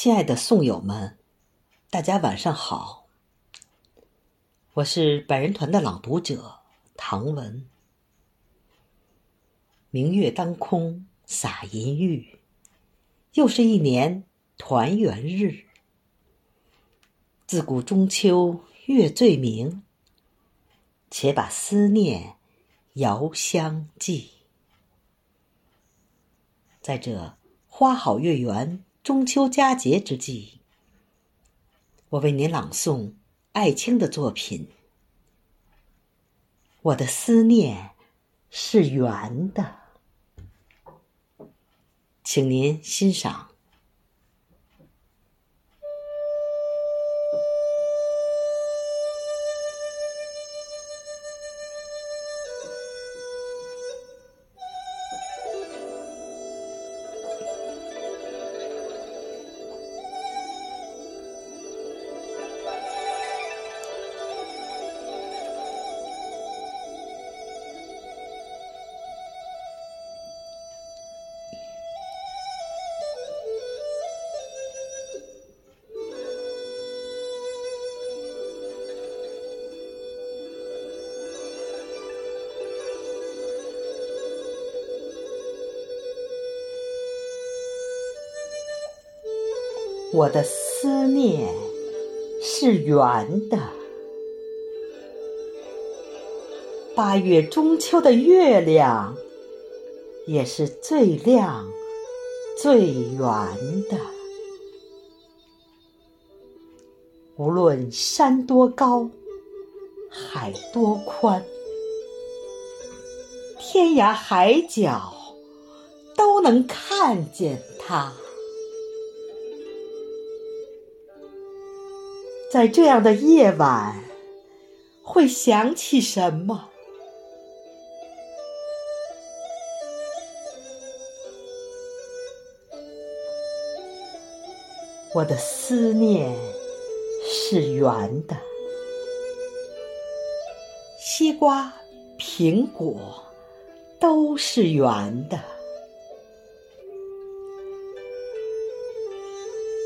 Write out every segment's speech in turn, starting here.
亲爱的宋友们，大家晚上好。我是百人团的朗读者唐文。明月当空洒银玉，又是一年团圆日。自古中秋月最明，且把思念遥相寄。在这花好月圆。中秋佳节之际，我为您朗诵艾青的作品《我的思念是圆的》，请您欣赏。我的思念是圆的。八月中秋的月亮也是最亮、最圆的。无论山多高，海多宽，天涯海角都能看见它。在这样的夜晚，会想起什么？我的思念是圆的，西瓜、苹果都是圆的，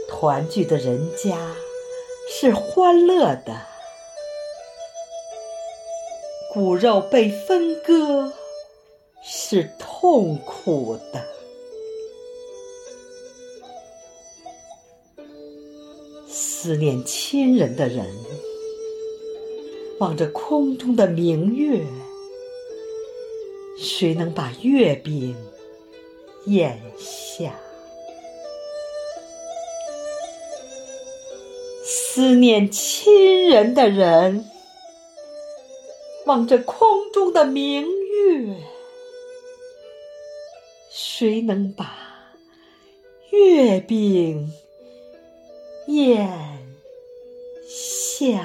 团聚的人家。是欢乐的，骨肉被分割是痛苦的。思念亲人的人，望着空中的明月，谁能把月饼咽下？思念亲人的人，望着空中的明月，谁能把月饼咽下？